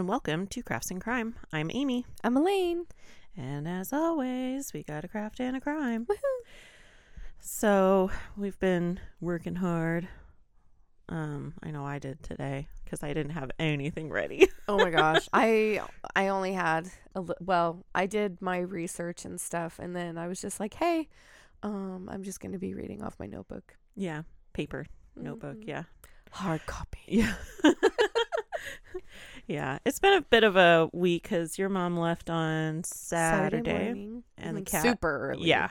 and welcome to Crafts and Crime. I'm Amy, I'm Elaine. and as always, we got a craft and a crime. So we've been working hard. Um, I know I did today because I didn't have anything ready. Oh my gosh, I I only had a li- well, I did my research and stuff, and then I was just like, hey, um, I'm just gonna be reading off my notebook. yeah, paper notebook. Mhm. Yeah, hard copy. yeah, yeah. It's been a bit of a week because your mom left on Saturday. morning, and the cat- super early. Yeah,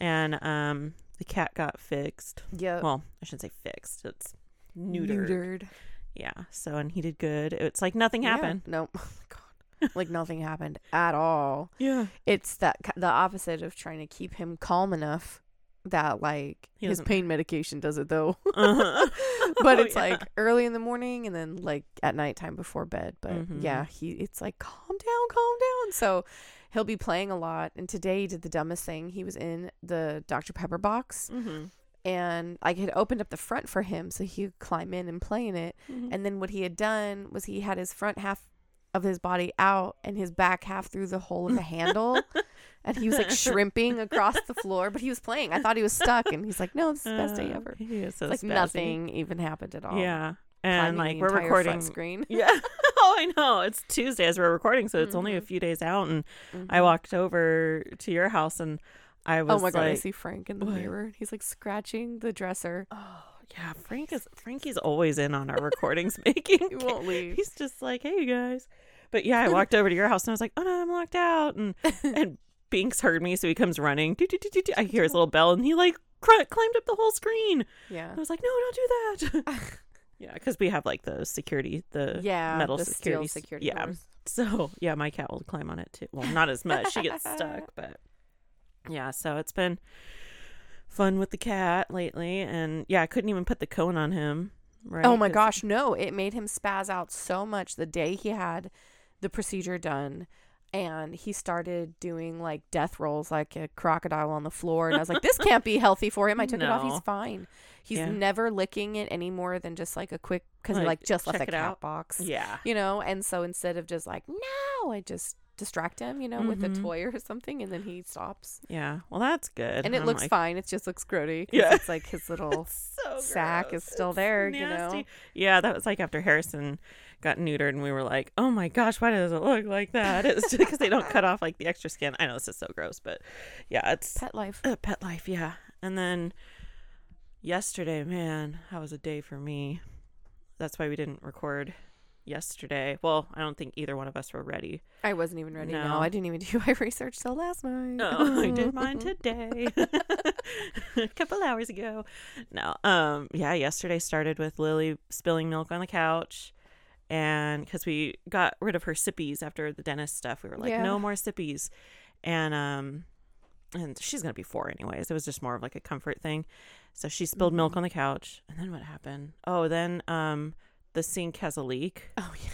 and um, the cat got fixed. Yeah. Well, I shouldn't say fixed. It's neutered. Neutered. Yeah. So and he did good. It's like nothing happened. Yeah. No. Oh god. Like nothing happened at all. Yeah. It's that the opposite of trying to keep him calm enough that like He his pain medication does it though. Uh-huh. but Oh, it's yeah. like early in the morning and then like at nighttime before bed. But Mhm. yeah, he it's like calm down, calm down. So he'll be playing a lot. And today he did the dumbest thing. He was in the Dr. Pepper box Mm-hmm. and I had opened up the front for him so he could climb in and play in it. Mm-hmm. And then what he had done was he had his front half of his body out and his back half through the hole of the handle. And he was like shrimping across the floor, but he was playing. I thought he was stuck, and he's like, "No, this is the best day ever." He is so like spazzy. nothing even happened at all. Yeah. And climbing like we're recording. screen. Yeah. oh, I know. It's Tuesday as we're recording, so it's only a Mhm. few days out. And I Mhm. walked over to your house, and I was Oh my god! I see Frank in the What? mirror. He's like scratching the dresser. "Oh, yeah." Frank is Frankie's always in on our recordings, making. He won't leave. He's just like, "Hey, you guys." But yeah, I walked over to your house, and I was like, "Oh no, I'm locked out." And and Binks heard me, so he comes running. Doo, doo, doo. I hear his little bell, and he like cr- climbed up the whole screen. yeah. I was like, no, don't do that. yeah, because we have like the security, the yeah. metal the security. steel security. yeah. doors. So yeah, my cat will climb on it too. Well, not as much. She gets stuck, but yeah. So it's been fun with the cat lately, and yeah, I couldn't even put the cone on him. Right? Oh my gosh, no! It made him spaz out so much the day he had the procedure done. And he started doing like death rolls like a crocodile on the floor. And I was like, this can't be healthy for him. I took it off. He's fine. He's Yeah. never licking it any more than just like a quick, because he Like, like just left the cat out. box. Yeah. you know and so instead of just like no i just distract him you know with a Mhm. toy or something and then he stops Yeah. Well, that's good. and it I'm looks like, fine it just looks grody. Yeah. it's like his little so sack gross. is still It's there, you know? Yeah, that was like after Harrison got neutered, and we were like, "Oh my gosh, why does it look like that?" It's just because they don't cut off like the extra skin. I know this is so gross, but yeah, it's pet life uh, pet life. Yeah, and then yesterday, man, that was a day for me. That's why we didn't record yesterday. Well, I don't think either one of us were ready. i wasn't even ready no, No. i didn't even do my research till last night No, I did mine today. a couple hours ago. No. Um yeah, yesterday started with Lily spilling milk on the couch and cuz we got rid of her sippies after the dentist stuff. We were like Yeah. no more sippies. And um and she's going to be 4 anyways. It was just more of like a comfort thing. So she spilled milk Mhm. on the couch. And then what happened? Oh, then um the sink has a leak. oh yeah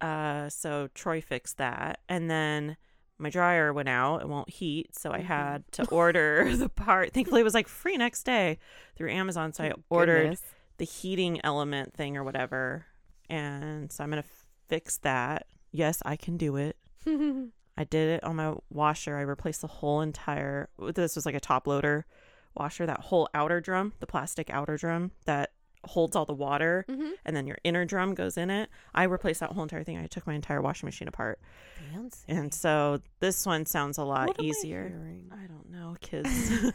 Uh, so Troy fixed that, and then my dryer went out; it won't heat, so I Mhm. had to order the part. Thankfully, it was like free next day through Amazon. So I ordered goodness. the heating element thing or whatever, and so I'm gonna fix that. Yes, I can do it. I did it on my washer. I replaced the whole entire. This was like a top loader washer. That whole outer drum, the plastic outer drum that holds all the water Mhm. and then your inner drum goes in it. I replaced that whole entire thing. I took my entire washing machine apart. Fancy. And so this one sounds a lot What am I easier. I, don't know, kids.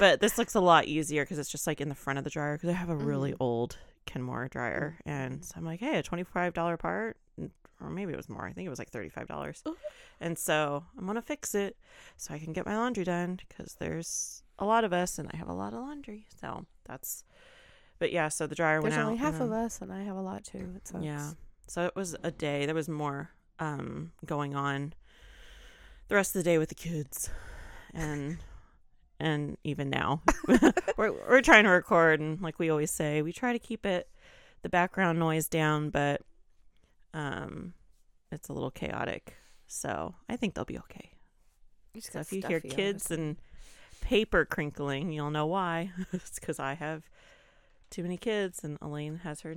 but this looks a lot easier because it's just like in the front of the dryer because I have a really Mhm. old Kenmore dryer. And so I'm like, hey, a $25 part. Or maybe it was more. I think it was like $35. Ooh. And so I'm going to fix it so I can get my laundry done because there's a lot of us and I have a lot of laundry. So that's, but yeah, so the dryer went out. there's only half of us and i have a lot too it sucks. yeah. So it was a day. There was more um going on the rest of the day with the kids. And and even now. we're we're trying to record and like we always say, we try to keep it the background noise down, but um it's a little chaotic. So I think they'll be okay. So if you hear kids and paper crinkling, you'll know why. it's because I have too many kids and Elaine has her.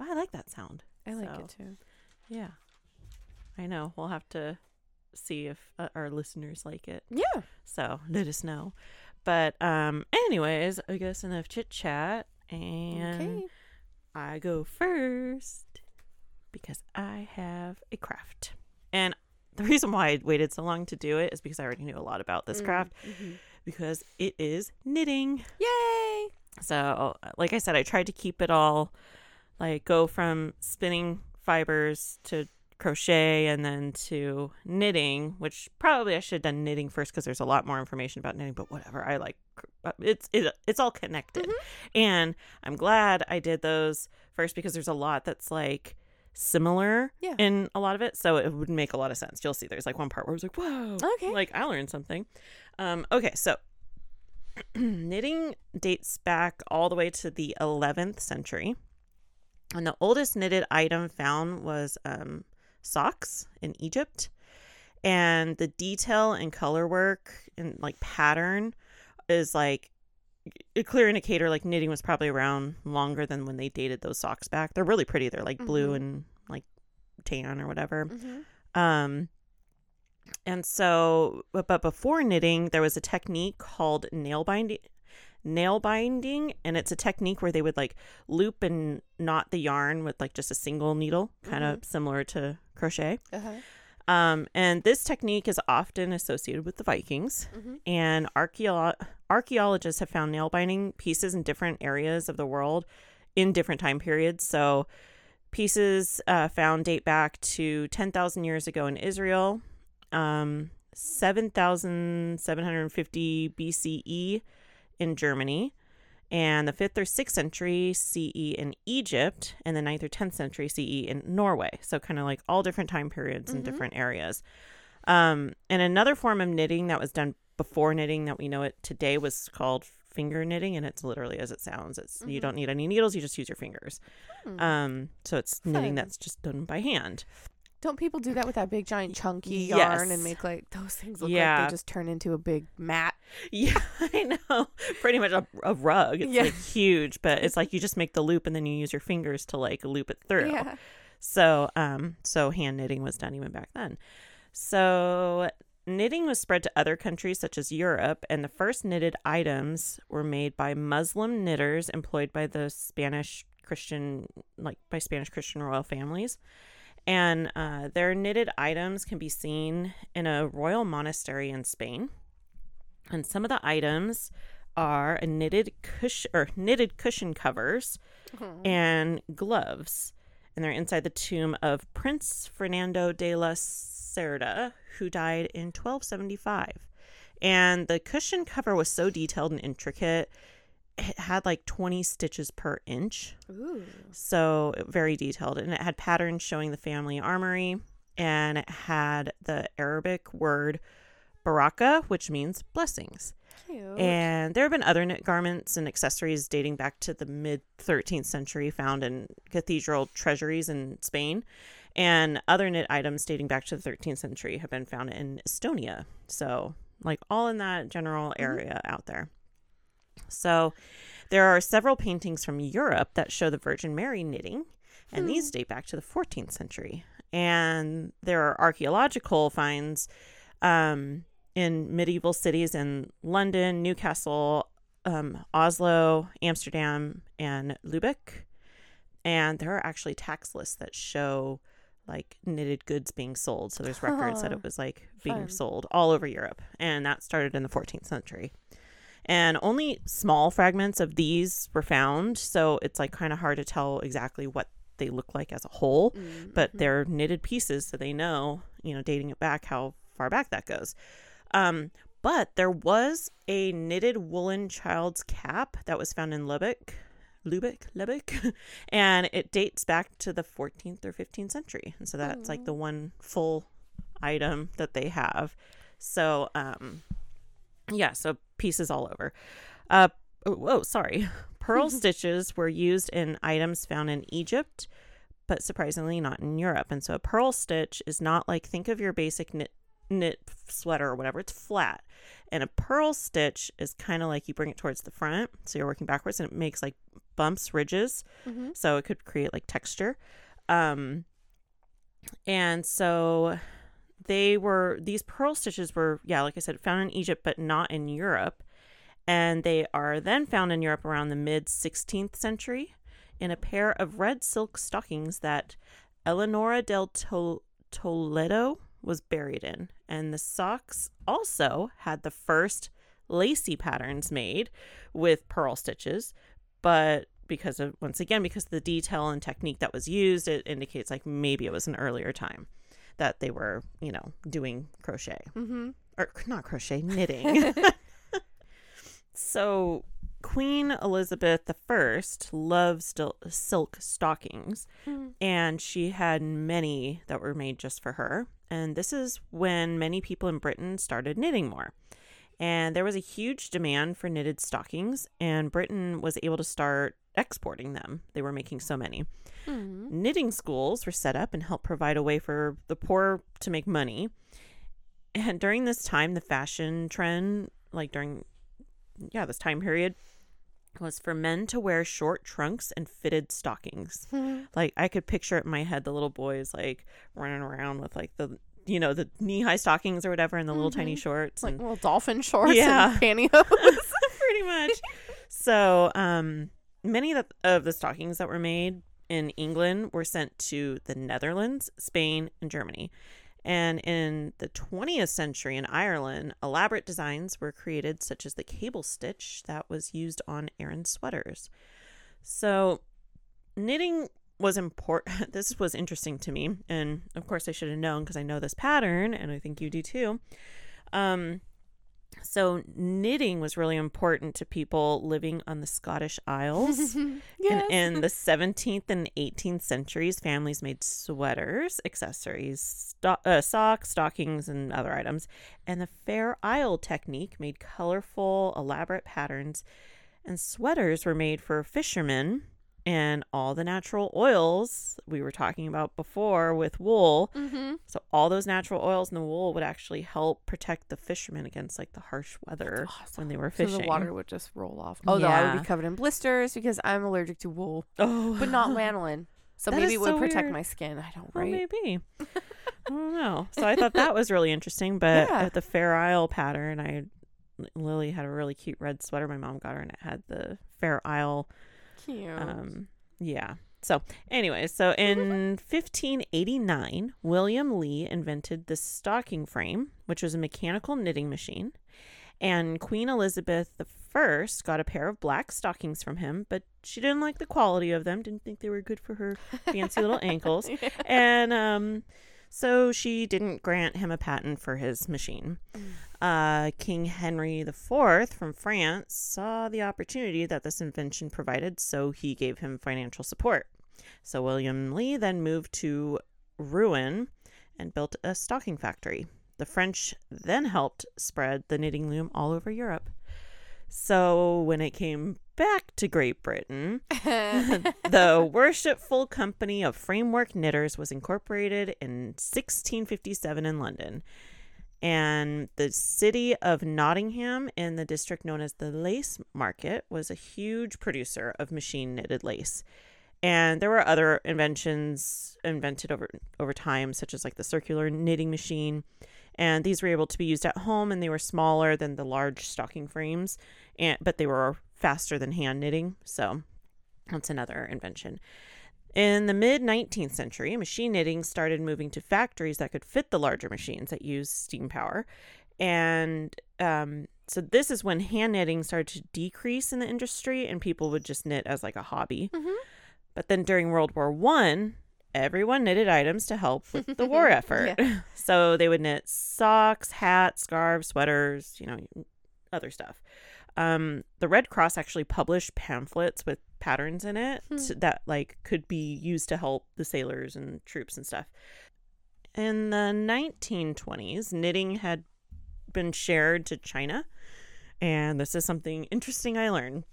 I like that sound. i like so- it too Yeah. I know. We'll have to see if uh, our listeners like it. Yeah. So let us know. But um anyways, I guess enough chit chat and Okay. I go first because I have a craft. And the reason why I waited so long to do it is because I already knew a lot about this Mm, craft mhm. because it is knitting. Yay! So, like I said, I tried to keep it all like go from spinning fibers to crochet and then to knitting, which probably I should have done knitting first because there's a lot more information about knitting, but whatever. I like uh, it's it, it's all connected. And I'm glad I did those first because there's a lot that's like similar Yeah. in a lot of it, so it would make a lot of sense. You'll see there's like one part where I was like, "Whoa." Okay. Like I learned something. Um, okay, so knitting dates back all the way to the 11th century. And the oldest knitted item found was um, socks in Egypt. And the detail and color work and like pattern is like a clear indicator like knitting was probably around longer than when they dated those socks back. They're really pretty. They're like blue Mhm. and like tan or whatever. Mhm. Um, and so, but, before knitting, there was a technique called nail binding. Nail binding, and it's a technique where they would like loop and knot the yarn with like just a single needle, kind of similar to crochet. Uh-huh. Um, and this technique is often associated with the Vikings. Mhm. And archaeo- archaeologists have found nail binding pieces in different areas of the world in different time periods. So, pieces uh, found date back to 10,000 years ago in Israel, um, 7,750 BCE in Germany, and the 5th or 6th century CE in Egypt, and the 9th or 10th century CE in Norway. So, kind of like all different time periods in Mhm. different areas. Um, and another form of knitting that was done before knitting that we know it today was called finger knitting, and it's literally as it sounds. It's you Mhm. don't need any needles; you just use your fingers. Hmm. Um, so it's knitting Fun. that's just done by hand. Don't people do that with that big giant chunky Yes. yarn and make like those things look like they just turn into a big mat? Yeah, I know. Pretty much a, a rug. It's Yeah. like huge, but it's like you just make the loop and then you use your fingers to like loop it through. Yeah. So, um, so hand knitting was done even back then. So, knitting was spread to other countries such as Europe, and the first knitted items were made by Muslim knitters employed by the Spanish Christian, like by Spanish Christian royal families. And uh, their knitted items can be seen in a royal monastery in Spain. And some of the items are a knitted cushion or knitted cushion covers and gloves. And they're inside the tomb of Prince Fernando de la Cerda, who died in 1275. And the cushion cover was so detailed and intricate, it had like 20 stitches per inch. Ooh. So very detailed. And it had patterns showing the family armory. And it had the Arabic word baraka, which means blessings. Cute. And there have been other knit garments and accessories dating back to the mid 13th century found in cathedral treasuries in Spain. And other knit items dating back to the 13th century have been found in Estonia. So, like, all in that general mm-hmm. area out there. So, there are several paintings from Europe that show the Virgin Mary knitting, and these date back to the 14th century. And there are archaeological finds um, in medieval cities in London, Newcastle, um, Oslo, Amsterdam, and Lubeck. And there are actually tax lists that show like knitted goods being sold. So there's records that it was like being Fun. sold all over Europe. And that started in the 14th century. And only small fragments of these were found. So it's like kind of hard to tell exactly what they look like as a whole Mm, but mhm. they're knitted pieces so they know you know dating it back how far back that goes um but there was a knitted woolen child's cap that was found in Lübeck Lubeck Lübeck and it dates back to the 14th or 15th century and so that's like the one full item that they have so um yeah so pieces all over uh oh, whoa sorry purl stitches were used in items found in Egypt but surprisingly not in Europe. And so a purl stitch is not like think of your basic knit knit sweater or whatever. It's flat. And a purl stitch is kind of like you bring it towards the front, so you're working backwards and it makes like bumps, ridges. Mhm. So it could create like texture. Um And so they were these purl stitches were yeah, like I said, found in Egypt but not in Europe. And they are then found in Europe around the mid 16th century in a pair of red silk stockings that Eleonora del Tol- Toledo was buried in. And the socks also had the first lacy patterns made with purl stitches, but because of once again because of the detail and technique that was used, it indicates like maybe it was an earlier time that they were, you know, doing crochet Mm-hmm. or not crochet, knitting. so Queen Elizabeth I loved sil- silk stockings, and she had many that were made just for her. And this is when many people in Britain started knitting more. And there was a huge demand for knitted stockings, and Britain was able to start exporting them. They were making so many. Mm-hmm. Knitting schools were set up and helped provide a way for the poor to make money. And during this time, the fashion trend, like during, yeah, this time period, was for men to wear short trunks and fitted stockings. Like I could picture it in my head the little boys like running around with like the, you know, the knee high stockings or whatever and the little tiny shorts. Like and little dolphin shorts Yeah. and pantyhose. pretty much. So, um, many of the, stockings that were made in England were sent to the Netherlands, Spain, and Germany. And in the 20th century in Ireland, elaborate designs were created, such as the cable stitch that was used on Aran sweaters. So, knitting was important. This was interesting to me. And of course, I should have known because I know this pattern, and I think you do too. Um, so, knitting was really important to people living on the Scottish Isles. yes. In, in the 17th and 18th centuries, families made sweaters, accessories, sto- uh, socks, stockings, and other items. And the Fair Isle technique made colorful, elaborate patterns. And sweaters were made for fishermen. And all the natural oils we were talking about before with wool. mm-hmm. So, all those natural oils in the wool would actually help protect the fishermen against like the harsh weather when they were So fishing. the water would just roll off. Oh, Although I would be covered in blisters because I'm allergic to wool, Oh, but not lanolin. So That maybe it would so protect weird. my skin. I don't Well, right. maybe. I don't know. So I thought that was really interesting. But Yeah. at the Fair Isle pattern, I Lily had a really cute red sweater my mom got her, and it had the Fair Isle. Cute. Um, yeah. So anyway, so in 1589, William Lee invented the stocking frame, which was a mechanical knitting machine. And Queen Elizabeth I got a pair of black stockings from him, but she didn't like the quality of them, didn't think they were good for her fancy little ankles. And um, so she didn't grant him a patent for his machine. Uh, King Henry IV from France saw the opportunity that this invention provided, so he gave him financial support. So William Lee then moved to Rouen and built a stocking factory. The French then helped spread the knitting loom all over Europe. So when it came back to Great Britain, the Worshipful Company of Framework Knitters was incorporated in 1657 in London. And the city of Nottingham in the district known as the Lace Market was a huge producer of machine knitted lace. And there were other inventions invented over over time, such as like the circular knitting machine. And these were able to be used at home and they were smaller than the large stocking frames, and but they were faster than hand knitting. So that's another invention. In the mid 19th century, machine knitting started moving to factories that could fit the larger machines that use steam power. And um, so this is when hand knitting started to decrease in the industry and people would just knit as like a hobby. Mhm. But then during World War One, everyone knitted items to help with the war effort. So they would knit socks, hats, scarves, sweaters, you know, other stuff. Um, the Red Cross actually published pamphlets with patterns in it Hmm. that like could be used to help the sailors and troops and stuff. In the 1920s, knitting had been shared to China, and this is something interesting I learned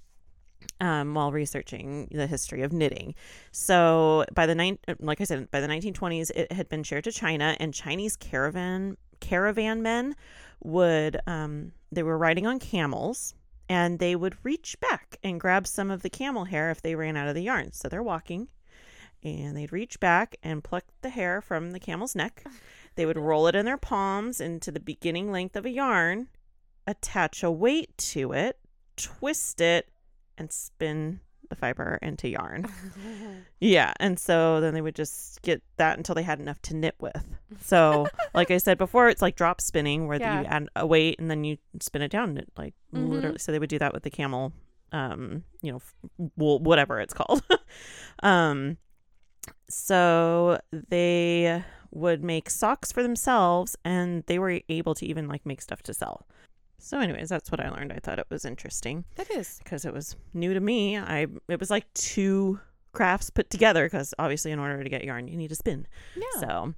um, while researching the history of knitting. So by the nine, like I said, by the 1920s, it had been shared to China, and Chinese caravan caravan men would um, they were riding on camels, and they would reach back and grab some of the camel hair if they ran out of the yarn. So they're walking. and they'd reach back and pluck the hair from the camel's neck. They would roll it in their palms into the beginning length of a yarn, attach a weight to it, twist it, and spin the fiber into yarn. Yeah, and so then they would just get that until they had enough to knit with. So, like I said before, it's like drop spinning where Yeah. you add a weight and then you spin it down. Like Mhm. literally. So they would do that with the camel, um, you know, f- wool, whatever it's called. um, so they would make socks for themselves, and they were able to even like make stuff to sell. So, anyways, that's what I learned. I thought it was interesting That is. because it was new to me. I it was like two crafts put together because obviously in order to get yarn you need to spin. Yeah. So,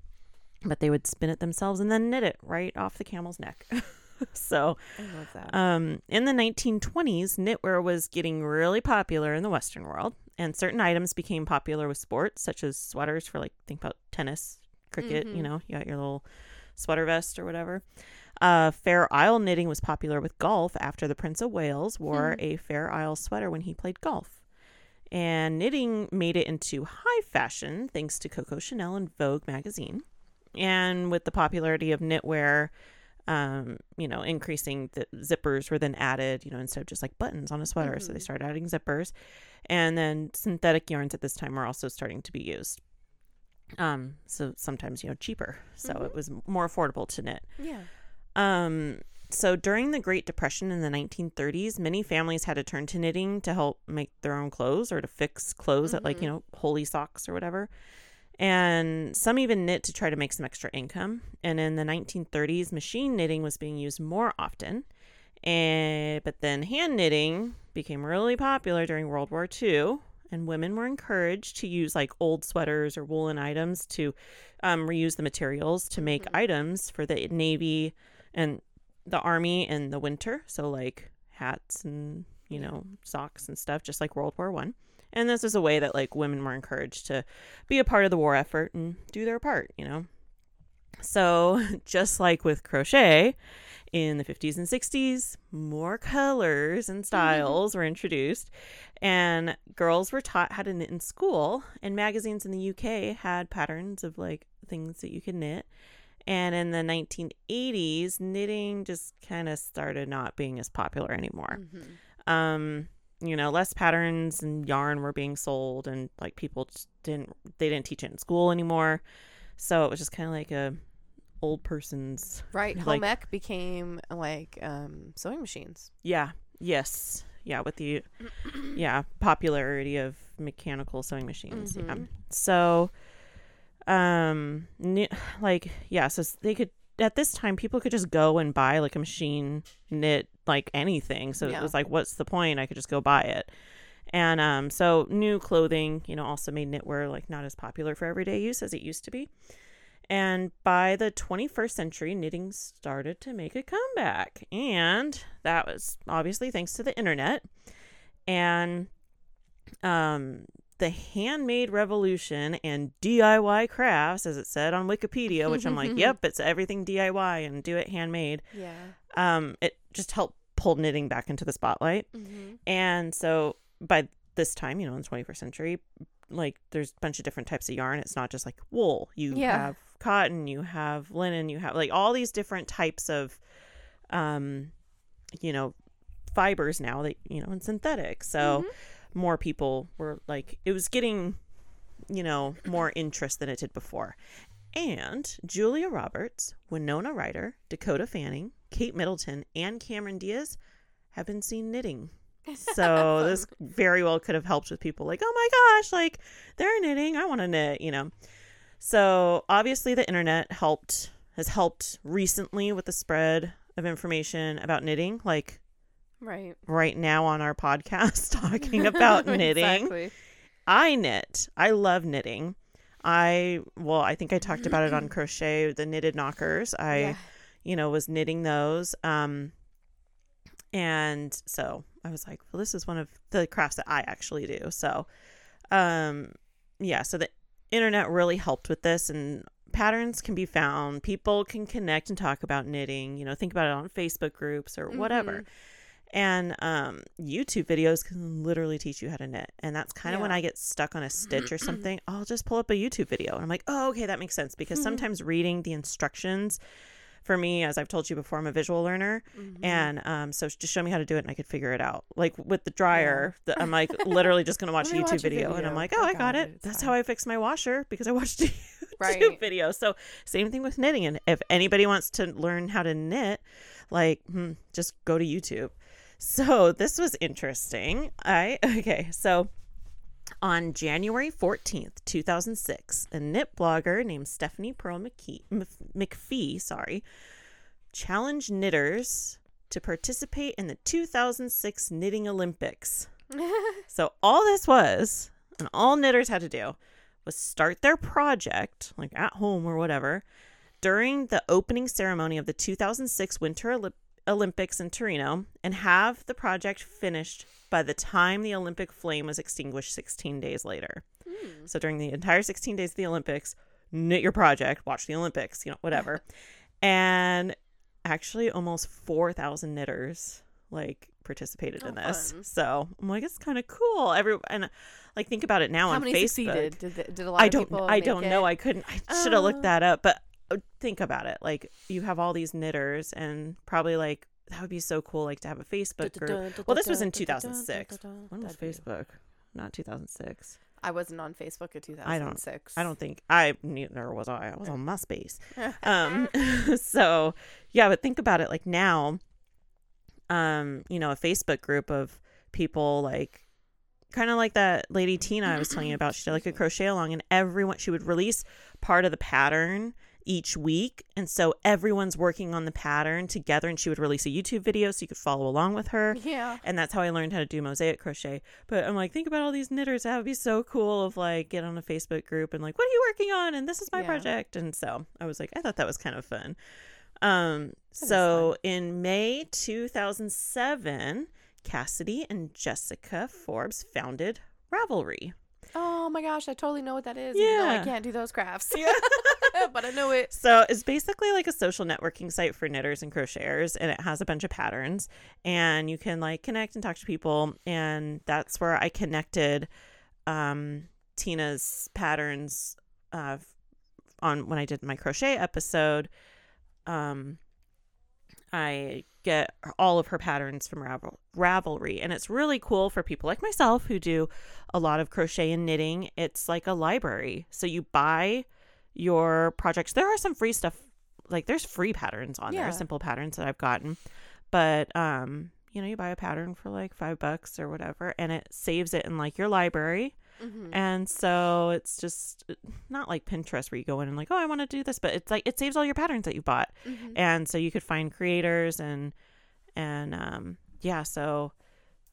but they would spin it themselves and then knit it right off the camel's neck. so, I love that. um, in the 1920s, knitwear was getting really popular in the Western world, and certain items became popular with sports, such as sweaters for like think about tennis, cricket. You Mhm. know, you got your little sweater vest or whatever. Uh, Fair Isle knitting was popular with golf after the Prince of Wales wore Hmm. a Fair Isle sweater when he played golf. And knitting made it into high fashion thanks to Coco Chanel and Vogue magazine. And with the popularity of knitwear, um, you know, increasing the zippers were then added, you know, instead of just like buttons on a sweater. So they Mhm. started adding zippers. And then synthetic yarns at this time were also starting to be used. Um, so sometimes, you know, cheaper. So Mhm. it was more affordable to knit. yeah. Um, so during the Great Depression in the 1930s, many families had to turn to knitting to help make their own clothes or to fix clothes at like, you know, holy socks or whatever. And some even knit to try to make some extra income. And in the 1930s, machine knitting was being used more often. And but then hand knitting became really popular during World War II, and women were encouraged to use like old sweaters or woolen items to um, reuse the materials to make Mhm. items for the Navy and the Army in the winter. So like hats and you know socks and stuff, just like World War One. And this is a way that like women were encouraged to be a part of the war effort and do their part, you know. So just like with crochet, in the 50s and 60s, more colors and mm-hmm. styles were introduced, and girls were taught how to knit in school. And magazines in the UK had patterns of like things that you could knit. And in the 1980s, knitting just kind of started not being as popular anymore. Mhm. Um, you know, less patterns and yarn were being sold, and like people just didn't they didn't teach it in school anymore. So it was just kind of like a old person's Right. Like- Home ec became like um, sewing machines. Yeah. Yes. Yeah. With the yeah popularity of mechanical sewing machines. Yeah. Mhm. So, um, like yeah, so they could at this time people could just go and buy like a machine knit like anything. So Yeah. it was like, what's the point? I could just go buy it. And um, so new clothing, you know, also made knitwear like not as popular for everyday use as it used to be. And by the 21st century, knitting started to make a comeback. And that was obviously thanks to the internet. And um, the handmade revolution and DIY crafts, as it said on Wikipedia, which I'm like, yep, it's everything DIY and do it handmade. Yeah. Um, it just helped pull knitting back into the spotlight. Mm-hmm. And so by this time, you know, in the 21st century, like there's a bunch of different types of yarn. It's not just like wool. You Yeah. have cotton, you have linen, you have like all these different types of, um, you know, fibers now that, you know, and synthetic. So more people were like, it was getting, you know, more interest than it did before. And Julia Roberts, Winona Ryder, Dakota Fanning, Kate Middleton, and Cameron Diaz have been seen knitting. So this very well could have helped with people like, oh my gosh, like they're knitting. I want to knit, you know. So obviously the internet helped has helped recently with the spread of information about knitting, like Right. right now on our podcast talking about knitting. Exactly. I knit. I love knitting. I well, I think I talked about it on crochet, the knitted knockers. I yeah. you know, was knitting those. Um, and so I was like, well, this is one of the crafts that I actually do. So, um, yeah, so the internet really helped with this, and patterns can be found. People can connect and talk about knitting. You know, think about it on Facebook groups or whatever. Mhm. And um, YouTube videos can literally teach you how to knit. And that's kind of when I get stuck on a stitch or something. I'll just pull up a YouTube video and I'm like, oh, okay, that makes sense. Because sometimes reading the instructions for me, as I've told you before, I'm a visual learner. Mm-hmm. And um, so just show me how to do it and I could figure it out. Like with the dryer, the, I'm like literally just going to watch a YouTube watch a video. And. I'm like, oh, I got got it. it. That's fine. how I fixed my washer because I watched a YouTube Right. video. So same thing with knitting. And if anybody wants to learn how to knit, like, hmm, just go to YouTube. So this was interesting. I okay, so on January 14th, 2006, a knit blogger named Stephanie Pearl McKee, Mc- McPhee, sorry, challenged knitters to participate in the 2006 Knitting Olympics. So all this was, and all knitters had to do, was start their project, like at home or whatever, during the opening ceremony of the 2006 Winter Olymp- Olympics in Torino and have the project finished by the time the Olympic flame was extinguished 16 days later. So during the entire 16 days of the Olympics, knit your project, watch the Olympics, you know, whatever. and actually almost 4,000 knitters like participated in Oh, this. fun. So I'm like, it's kind of cool. Every and like think about it now How on many Facebook. Did, the, did a lot I of don't people I don't know. I couldn't I should have looked Oh. that up, but uh, think about it. Like you have all these knitters and probably like that would be so cool like to have a Facebook group. Well, this was in 2006. When was Facebook? Not 2006. I wasn't on Facebook in 2006. I don't- I don't think I neither was I. I was on MySpace. Um so yeah, but think about it like now um you know, a Facebook group of people like kind of like that lady Tina I was telling you about. She did like a crochet along and everyone she would release part of the pattern each week and so everyone's working on the pattern together and she would release a YouTube video so you could follow along with her. Yeah. And that's how I learned how to do mosaic crochet. But I'm like, think about all these knitters. That would be so cool of like get on a Facebook group and like, what are you working on? And this is my Yeah. project. And so I was like, I thought that was kind of fun. Um, is so in May 2007, Cassidy and Jessica Forbes founded Ravelry. Oh my gosh, I totally know what that is. Yeah. I can't do those crafts. Yeah. but I know it. So it's basically like a social networking site for knitters and crocheters, and it has a bunch of patterns, and you can like connect and talk to people, and that's where I connected um, Tina's patterns uh, on when I did my crochet episode. Um, I get all of her patterns from Ravel- Ravelry, and it's really cool for people like myself who do a lot of crochet and knitting. It's like a library, so you buy your projects. There are some free stuff, like there's free patterns on Yeah. there, simple patterns that I've gotten, but um, you know, you buy a pattern for like five bucks or whatever, and it saves it in like your library. Mhm. And so it's just uh, not like Pinterest where you go in and like, oh, I want to do this, but it's like it saves all your patterns that you bought, Mhm. and so you could find creators and and um yeah. So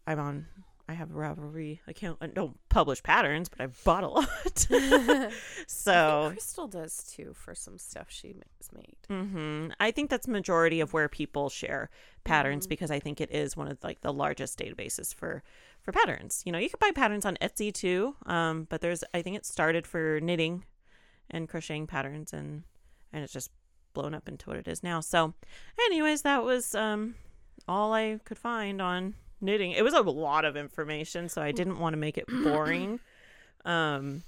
I'm on. I have a Ravelry account. I don't publish patterns, but I've bought a lot. So Crystal does too for some stuff she has made. hmm I think that's majority of where people share patterns Mhm. because I think it is one of like the largest databases for for patterns. You know, you can buy patterns on Etsy too, um, but there's I think it started for knitting and crocheting patterns and and it's just blown up into what it is now. So, anyways, that was um all I could find on knitting. It was a lot of information, so I didn't want to make it boring. um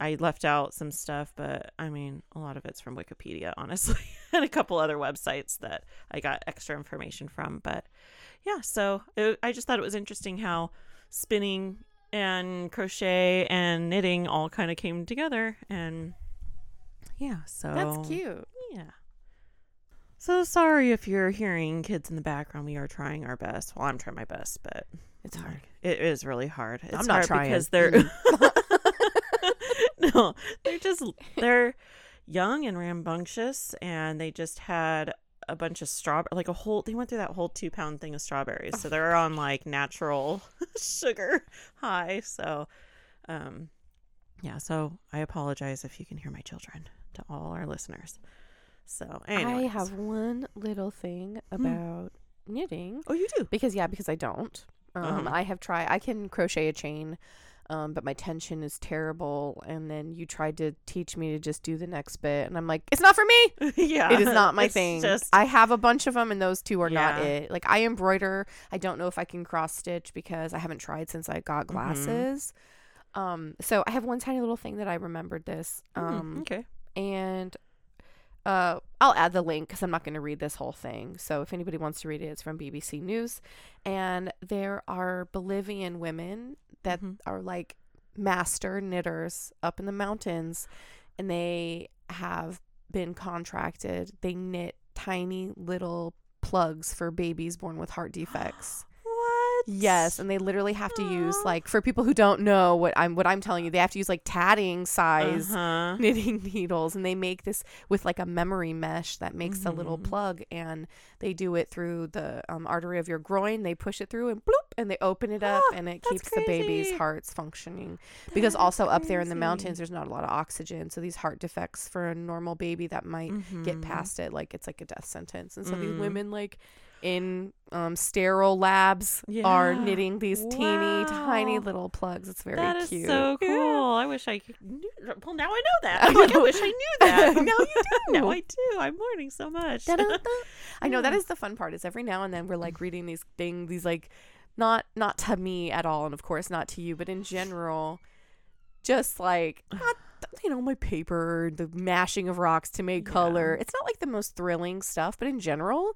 I left out some stuff, but I mean, a lot of it's from Wikipedia, honestly, and a couple other websites that I got extra information from. But yeah, so it, I just thought it was interesting how spinning and crochet and knitting all kind of came together. And yeah, so That's cute. Yeah. So sorry if you're hearing kids in the background. We are trying our best. Well, I'm trying my best, but It's hard. it is really hard. It's I'm not trying. because they're no, they're just they're young and rambunctious, and they just had a bunch of strawberry, like a whole. They went through that whole two pound thing of strawberries, so they're on like natural sugar high. So, um, yeah. So I apologize if you can hear my children to all our listeners. So, I have one little thing about knitting Oh, you do. because yeah, because I don't. Um, Uh-huh. I have tried. I can crochet a chain, Um, but my tension is terrible. And then you tried to teach me to just do the next bit. And I'm like, it's not for me. yeah. It is not my thing. Just I have a bunch of them, and those two are not it. Like, I embroider. I don't know if I can cross stitch because I haven't tried since I got Mm-hmm. glasses. Um, so I have one tiny little thing that I remembered this. Mm, Um, okay. and uh, I'll add the link because I'm not going to read this whole thing. So if anybody wants to read it, it's from BBC News. And there are Bolivian women that Mhm. are like master knitters up in the mountains, and they have been contracted. They knit tiny little plugs for babies born with heart defects. Yes, and they literally have to use like for people who don't know what I'm what I'm telling you, they have to use like tatting size Uh-huh. knitting needles and they make this with like a memory mesh that makes a little Mhm. plug and they do it through the um, artery of your groin they push it through and bloop and they open it up Ah, and it keeps the baby's hearts functioning because also is up there in the mountains there's not a lot of oxygen so these heart defects for a normal baby that might get Mhm. past it like it's like a death sentence and so these Mm. women like in um, sterile labs are knitting these teeny tiny little plugs it's very That is cute so Yeah. cool. I wish I could. knew- Well, now I know that. I like, I wish I knew that. Now you do. now I do. I'm learning so much. I know that is the fun part. Is every now and then we're like reading these things, these like not not to me at all, and of course not to you, but in general, just like not, you know my paper, the mashing of rocks to make color. It's not like the most thrilling stuff, but in general.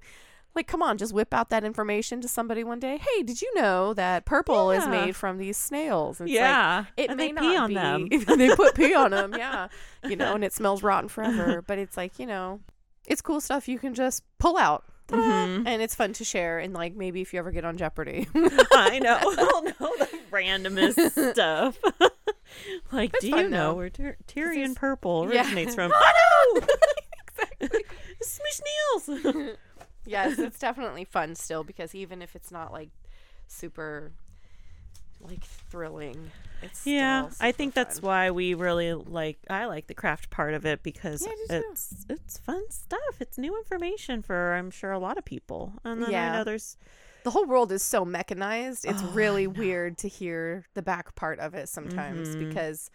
Like, come on, just whip out that information to somebody one day. Hey, did you know that purple is made from these snails? It's like, yeah. it and may they pee on be. them. they put pee on them, yeah. You know, and it smells rotten forever. But it's like, you know, it's cool stuff you can just pull out. Mhm. And it's fun to share. And like maybe if you ever get on Jeopardy. I know. I'll know the randomest stuff. like, do you know though. where Tyr- Tyrian it's- purple Yeah. originates from? Oh, no! exactly. Smish Niels. Yes, it's definitely fun still because even if it's not like super like thrilling, it's Yeah, I think that's why we really like. I like the craft part of it because Yeah, I do too. it's it's fun stuff. It's new information for I'm sure a lot of people. And then Yeah. I know there's the whole world is so mechanized. It's Oh, really weird to hear the back part of it sometimes Mhm. because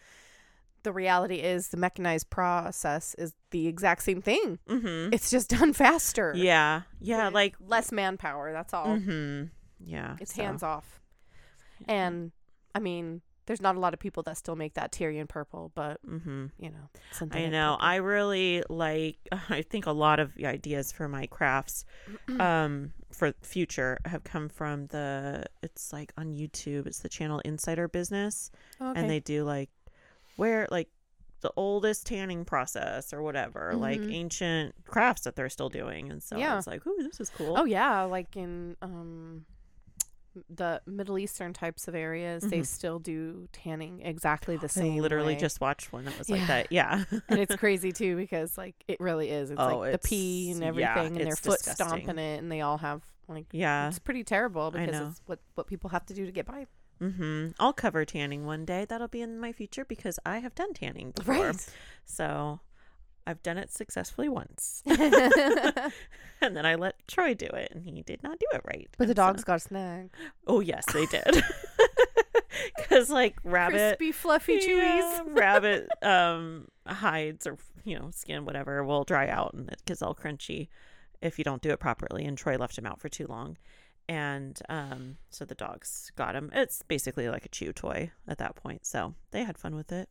the reality is the mechanized process is the exact same thing. mm-hmm. It's just done faster. yeah yeah With like less manpower. That's all. mm-hmm. yeah It's so- hands off. And I mean, there's not a lot of people that still make that Tyrian purple, but mm-hmm. you know, I know. I really like. I think a lot of the ideas for my crafts, um, for future have come from the. It's like on YouTube. It's the channel Insider Business, okay. and they do like where like the oldest tanning process or whatever, like Mhm. ancient crafts that they're still doing. And so Yeah. it's like, ooh, this is cool. Oh yeah, like in um the Middle Eastern types of areas, they Mhm. still do tanning exactly the I same. literally way. just watched one that was Yeah. like that. Yeah. and it's crazy too because like it really is. It's Oh, like the pee it's- and yeah, everything, and their it's foot disgusting. stomping it, and they all have like yeah. it's pretty terrible I because it's what what people have to do to get by. Mm-hmm. I'll cover tanning one day. That'll be in my future because I have done tanning before. Right. So I've done it successfully once. and then I let Troy do it and he did not do it right. But the And so- dogs got a snag. oh, yes, they did. Because, like, rabbit. Crispy, fluffy Yeah, chewies. rabbit um, hides or, you know, skin, whatever, will dry out and it gets all crunchy if you don't do it properly. And Troy left him out for too long. And um, so the dogs got him. It's basically like a chew toy at that point. So they had fun with it.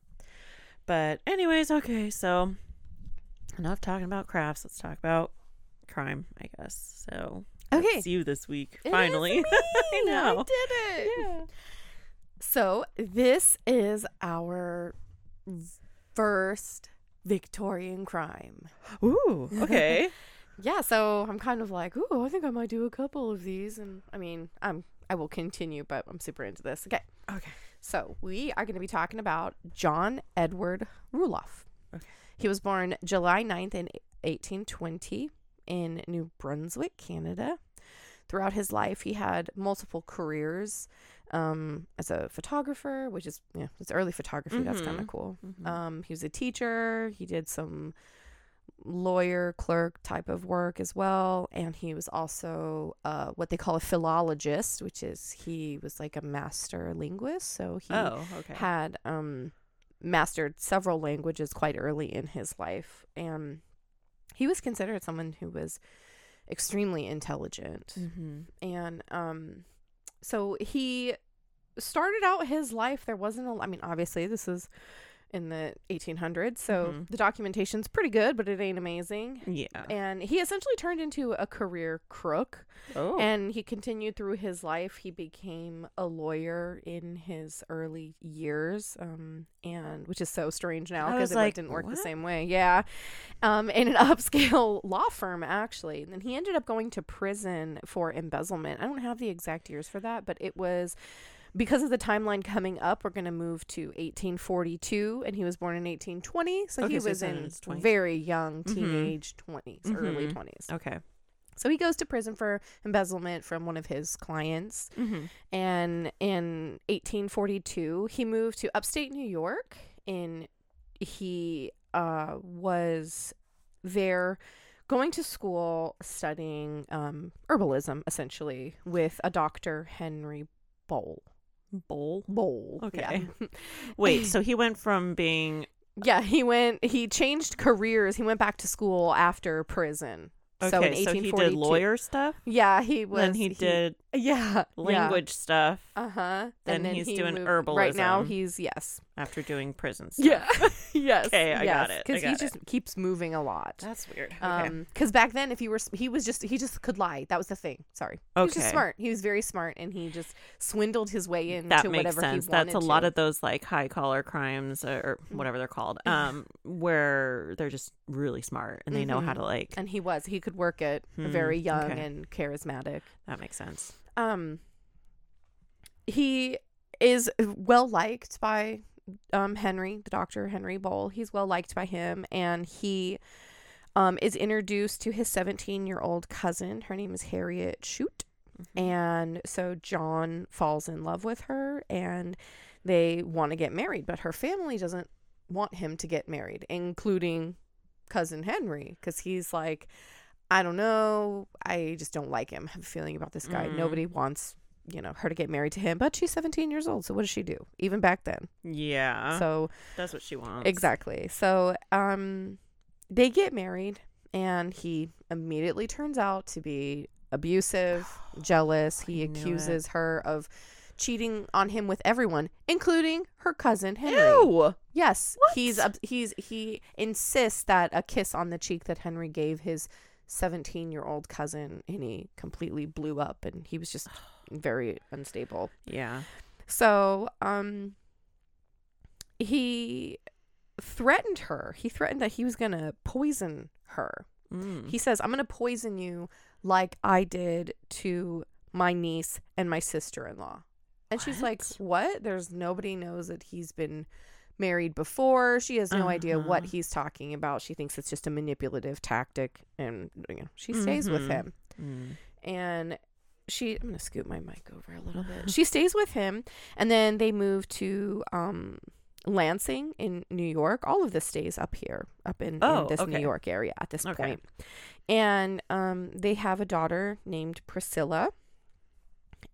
But, anyways, okay. So enough talking about crafts. Let's talk about crime, I guess. So Okay. it's you this week, It finally. I know. I did it. Yeah. So this is our first Victorian crime. Ooh, okay. Yeah, so I'm kind of like, ooh, I think I might do a couple of these, and I mean, I'm I will continue, but I'm super into this. Okay, okay. so we are going to be talking about John Edward Rulloff. Okay. He was born July 9th in 1820 in New Brunswick, Canada. Throughout his life, he had multiple careers um, as a photographer, which is yeah, it's early photography. That's kind of cool. Mhm. Um, he was a teacher. He did some lawyer clerk type of work as well and he was also uh, what they call a philologist which is he was like a master linguist so he Oh, okay. had um, mastered several languages quite early in his life and he was considered someone who was extremely intelligent mm-hmm. and um so he started out his life there wasn't a i mean obviously this is in the 1800s so Mhm. the documentation's pretty good but it ain't amazing. Yeah. and he essentially turned into a career crook. Oh. and he continued through his life. He became a lawyer in his early years um and which is so strange now because it like, didn't work the same way. Yeah. Um in an upscale law firm actually. And he ended up going to prison for embezzlement. I don't have the exact years for that but it was because of the timeline coming up, we're going to move to 1842, and he was born in 1820. So Okay, he so was in in his 20s. very young Mhm. teenage 20s, early Mhm. 20s. okay. So he goes to prison for embezzlement from one of his clients. Mm-hmm. And in 1842, he moved to upstate New York. And he uh, was there going to school studying um, herbalism, essentially, with a Dr. Henry Bowl. Bowl. Bowl. Okay. Yeah. Wait, so he went from being yeah, he went, he changed careers. He went back to school after prison. okay, so in so he did lawyer stuff, Yeah, he was. then he, did Yeah. language stuff Uh huh. Then he's doing herbalism. Right now, he's yes. after doing prison stuff. Yeah. yes. Okay, I got it. Because he got just keeps moving a lot. That's weird. Okay. Um, because back then, if you were, he was just, he just could lie. That was the thing. Sorry. Okay. He was just smart. He was very smart, and he just swindled his way into that makes whatever sense. he That's a lot of those like high collar crimes or whatever they're called, um, where they're just really smart and they know how Mhm. to like. And he was. He could work it. Hmm, very young okay. and charismatic. That makes sense. um he is well liked by um Henry, the doctor Henry Bowl. He's well liked by him and he um is introduced to his 17-year-old cousin. Her name is Harriet Schutt. Mm-hmm. And so John falls in love with her and they want to get married, but her family doesn't want him to get married, including cousin Henry, because he's like, I don't know, I just don't like him. I have a feeling about this guy. Mm. Nobody wants, you know, her to get married to him, but she's 17 years old, so what does she do? Even back then. Yeah, so that's what she wants. exactly. So um they get married and he immediately turns out to be abusive, jealous. He knew it. accuses her of cheating on him with everyone, including her cousin Henry. Ew. Yes, What? he's. He's he insists that a kiss on the cheek that Henry gave his seventeen-year-old cousin, and he completely blew up, and he was just very unstable. Yeah. So, um, he threatened her. He threatened that he was gonna poison her. Mm. He says, "I'm gonna poison you like I did to my niece and my sister-in-law." And she's like, What? "What? There's nobody knows that he's been married before. She has no idea what Uh-huh. he's talking about. She thinks it's just a manipulative tactic, and you know, she stays with Mhm. him." Mm. and she I'm gonna scoot my mic over a little bit. She stays with him and then they move to um Lansing in New York. All of this stays up here, up in, Oh, in this New. York area at this Okay. point. And um they have a daughter named Priscilla.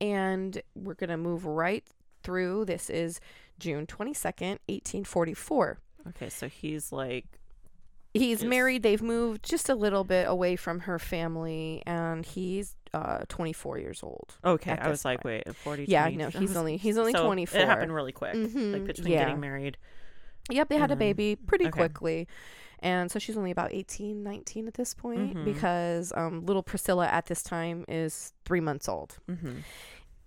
And we're gonna move right through. This is June twenty second, eighteen forty four. Okay, so he's like, He's Yes. married. They've moved just a little bit away from her family, and he's uh 24 years old. okay. I was like, point. wait, forty. Yeah, 20, no, he's only he's only so 24. It happened really quick, Mhm, like between yeah. getting married. Yep, they had a baby pretty okay. quickly. And so she's only about 18, 19 at this point Mhm. because um, little Priscilla at this time is three months old. Mm-hmm.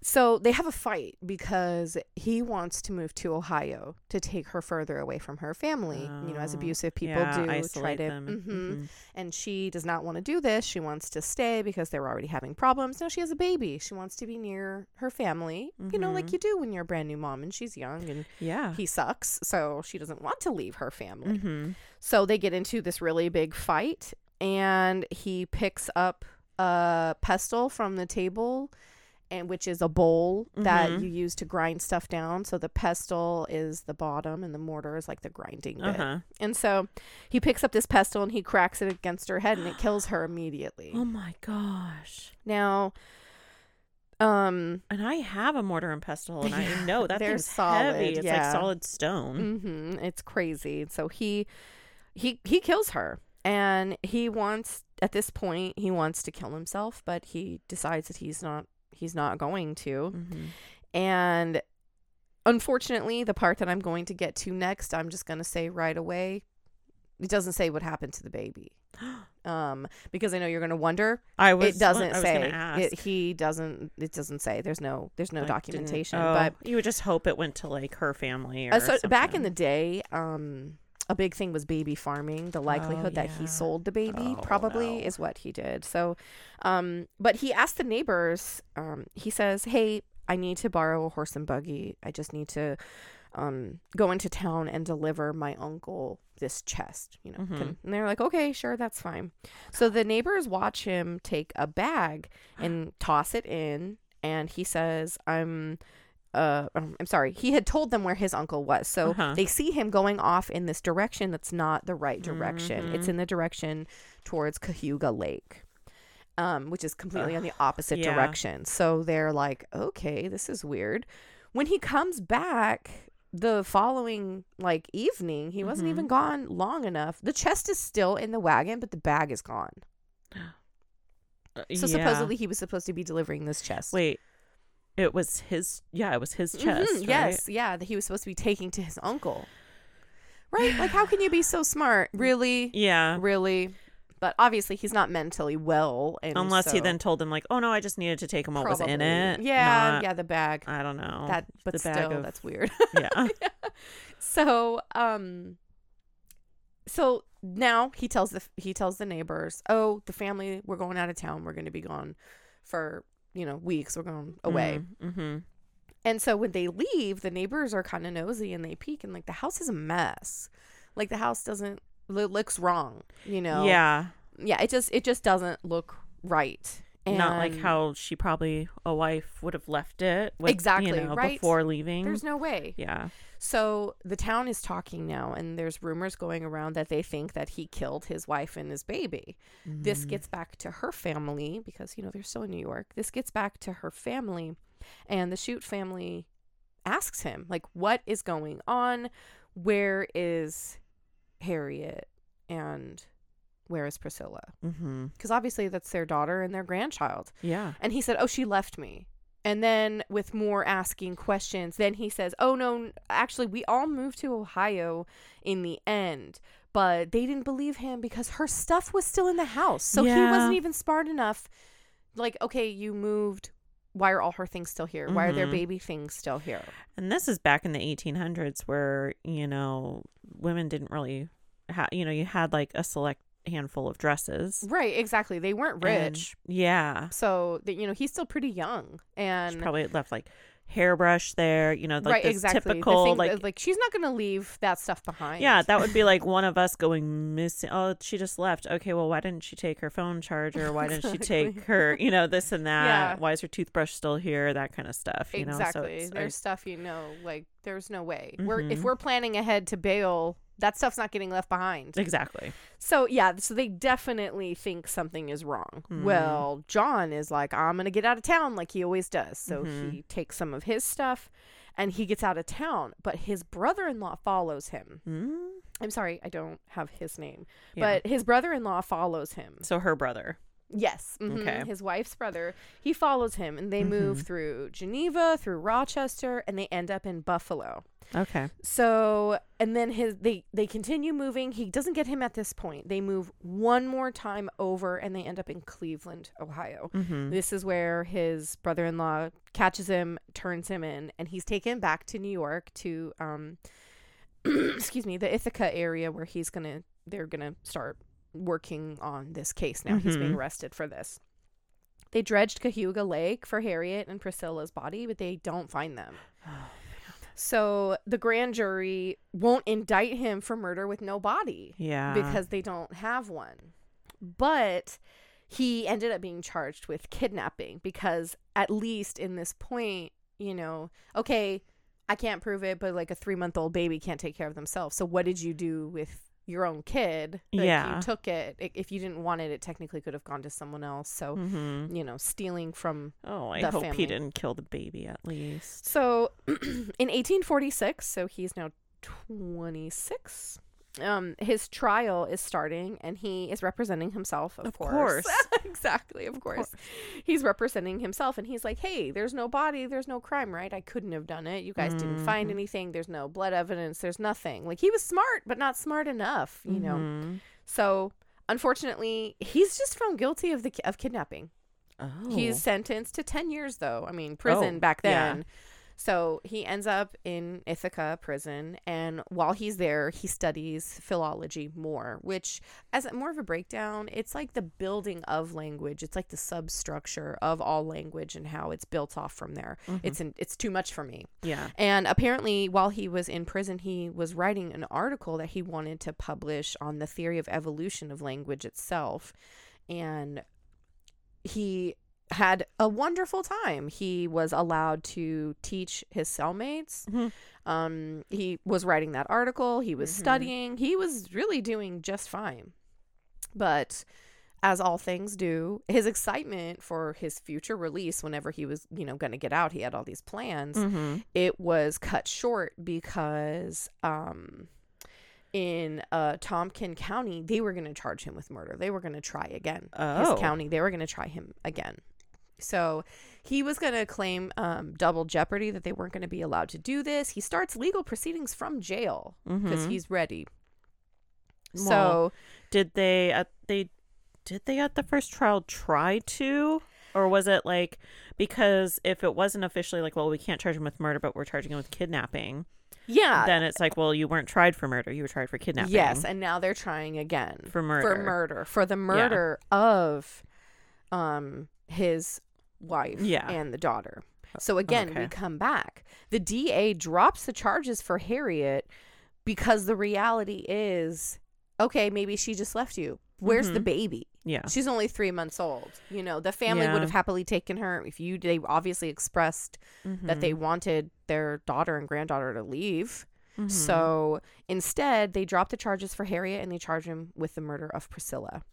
So they have a fight because he wants to move to Ohio to take her further away from her family. you know, as Oh, abusive people yeah, do, try to. them. Mhm. Mhm. And she does not want to do this. She wants to stay because they're already having problems. Now she has a baby. She wants to be near her family, you know, like Mhm. you do when you're a brand new mom and she's young and Yeah. he sucks. So she doesn't want to leave her family. Mm-hmm. So they get into this really big fight and he picks up a pestle from the table and which is a bowl that Mhm. you use to grind stuff down. So the pestle is the bottom, and the mortar is like the grinding bit. Uh huh. And so he picks up this pestle and he cracks it against her head, and it kills her immediately. Oh my gosh. Now, um, And I have a mortar and pestle, and I know that they're solid, heavy. It's yeah. like solid stone. hmm it's crazy. So he he he kills her, and he wants at this point he wants to kill himself, but he decides that he's not he's not going to. Mm-hmm. And unfortunately, the part that I'm going to get to next, I'm just going to say right away. It doesn't say what happened to the baby. Um, because I know you're going to wonder. I was. it doesn't I was say. It, he doesn't. It doesn't say. There's no. There's no didn't- documentation. oh, But you would just hope it went to like her family or uh, so back in the day, um, a big thing was baby farming. The likelihood that yeah. he sold the baby Oh, probably no. is what he did. So, um, but he asked the neighbors. Um, he says, "Hey, I need to borrow a horse and buggy. I just need to." Um, go into town and deliver my uncle this chest, you know. Mhm. Can, and they're like, okay, sure, that's fine. So the neighbors watch him take a bag and toss it in, and he says, "I'm." Uh, um, I'm sorry. He had told them where his uncle was, so Uh-huh. they see him going off in this direction that's not the right direction. It's Mhm. in the direction towards Cayuga Lake, um, which is completely on the opposite yeah. direction. So they're like, "Okay, this is weird." When he comes back the following like evening, he wasn't Mhm. even gone long enough. The chest is still in the wagon, but the bag is gone. Uh, So yeah. supposedly he was supposed to be delivering this chest. Wait, it was his. Yeah, it was his chest. Mhm, right? Yes, yeah, that he was supposed to be taking to his uncle. Right? Like, how can you be so smart? Really? Yeah. Really? But obviously, he's not mentally well. And Unless he then told him like, "Oh no, I just needed to take him what was in it." Yeah, not- yeah, the bag. I don't know. that, but the still, of- that's weird. yeah. so, um, so now he tells the he tells the neighbors, "Oh, the family, we're going out of town. We're going to be gone for you know weeks. We're going away." Mm-hmm. And so when they leave, the neighbors are kind of nosy and they peek and like the house is a mess. Like the house doesn't it looks wrong, you know. Yeah. Yeah, it just it just doesn't look right. And Not like how she probably a wife would have left it. With, Exactly, You know, right? Before leaving. there's no way. yeah. So the town is talking now and there's rumors going around that they think that he killed his wife and his baby. This Mm. gets back to her family because you know they're still in New York. This gets back to her family and the Schutt family asks him like what is going on? Where is Harriet and where is Priscilla? Mm-hmm. Because obviously that's their daughter and their grandchild. Yeah. And he said, "Oh, she left me." And then with more asking questions, then he says, "Oh no, actually we all moved to Ohio in the end." But they didn't believe him because her stuff was still in the house. So he wasn't even smart enough. Like, okay, you moved. Why are all her things still here? Why are their Mhm. baby things still here? And this is back in the 1800s where, you know, women didn't really have, you know, you had like a select handful of dresses. Right, exactly. They weren't And- rich. yeah. so, you know, he's still pretty young. She And probably left like hairbrush there, you know, like right, this exactly. The typical thing- like like she's not going to leave that stuff behind. Yeah, that would be like one of us going missing. Oh, she just left. Okay, well, why didn't she take her phone charger? Why didn't she take her, you know, this and that? Yeah. Why is her toothbrush still here? That kind of stuff, you know? So exactly. it's- there's stuff you know, like there's no way. We're if Mhm. we're planning ahead to bail, that stuff's not getting left behind. exactly. So yeah, so they definitely think something is wrong. Mhm. Well, John is like, I'm gonna get out of town, like he always does. So Mhm. he takes some of his stuff, and he gets out of town. But his brother-in-law follows him. Mm, I'm sorry, I don't have his name, yeah. but his brother-in-law follows him. so her brother. Yes. mhm, Okay. His wife's brother. He follows him and they move Mhm. through Geneva, through Rochester, and they end up in Buffalo. Okay. So, and then his they they continue moving. He doesn't get him at this point. They move one more time over and they end up in Cleveland, Ohio. Mm-hmm. This is where his brother-in-law catches him, turns him in, and he's taken back to New York to um excuse me, the Ithaca area where he's going to they're going to start working on this case now. He's being Mhm. arrested for this. They dredged Cayuga Lake for Harriet and Priscilla's body, but they don't find them. So the grand jury won't indict him for murder with no body Yeah. because they don't have one. But he ended up being charged with kidnapping because at least in this point, you know, okay, I can't prove it, but like a three month old baby can't take care of themselves. So what did you do with your own kid? Like, Yeah. you took it. If you didn't want it, it technically could have gone to someone else. So Mm-hmm. you know, stealing from Oh, I hope family. he didn't kill the baby at least. So in 1846, so he's now 26. Um, his trial is starting, and he is representing himself. Of, Of course, course. exactly. Of, course. he's representing himself, and he's like, "Hey, there's no body, there's no crime, right? I couldn't have done it. You guys didn't find anything. There's no blood evidence. There's nothing. Like he was smart, but not smart enough, you know. Mhm. So unfortunately, he's just found guilty of the of kidnapping. Oh. He's sentenced to 10 years, though. I mean, prison Oh, back yeah. So he ends up in Ithaca prison. And while he's there, he studies philology more, which, as more of a breakdown, it's like the building of language. It's like the substructure of all language and how it's built off from there. Mhm. It's, it's too much for me. yeah. And apparently, while he was in prison, he was writing an article that he wanted to publish on the theory of evolution of language itself. And he had a wonderful time. He was allowed to teach his cellmates. Mhm. Um, he was writing that article, he was Mhm. studying, he was really doing just fine. But as all things do, his excitement for his future release, whenever he was, you know, going to get out, he had all these plans Mm-hmm. it was cut short because um in uh Tompkin County they were going to charge him with murder. They were going to try again. Oh. His county, they were going to try him again. So he was going to claim um, double jeopardy that they weren't going to be allowed to do this. He starts legal proceedings from jail because Mhm. he's ready. Well, so Did they at they did they at the first trial try to or was it like because if it wasn't officially like well we can't charge him with murder but we're charging him with kidnapping yeah, then it's like well you weren't tried for murder you were tried for kidnapping yes, and now they're trying again. for murder for murder for the murder of um his wife Yeah. and the daughter. So again we come back. The da drops the charges for harriet because the reality is okay maybe she just left you. Where's the Mhm. baby? Yeah. She's only three months old. You know the family would have happily taken her if you they obviously expressed that they wanted their daughter and granddaughter to leave. Mhm. so instead, they drop the charges for Harriet and they charge him with the murder of Priscilla.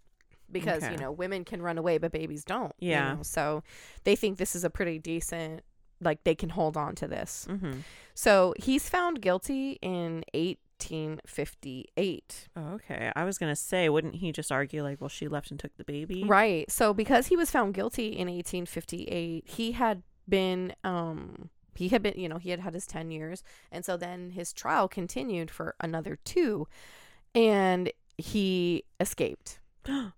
Because, you know, women can run away, but babies don't. you Yeah. know? So they think this is a pretty decent, like, they can hold on to this. Mhm. So he's found guilty in 1858. Oh, okay i was gonna say wouldn't he just argue like well she left and took the baby Right. So because he was found guilty in 1858, he had been um he had been, you know, he had had his 10 years and so then his trial continued for another 2 and he escaped.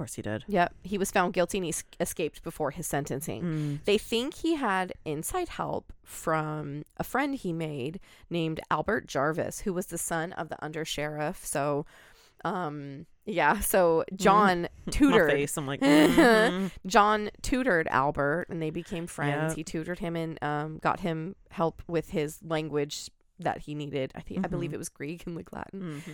of course he did Yep, he was found guilty and he s- escaped before his sentencing. Mm. They think he had inside help from a friend he made named Albert Jarvis, who was the son of the undersheriff. So, um, yeah, so John My tutored face i'm like mhm. John tutored Albert and they became friends. Yep. He tutored him and um, got him help with his language that he needed. I think I believe Mhm. it was Greek and like Latin. Mhm.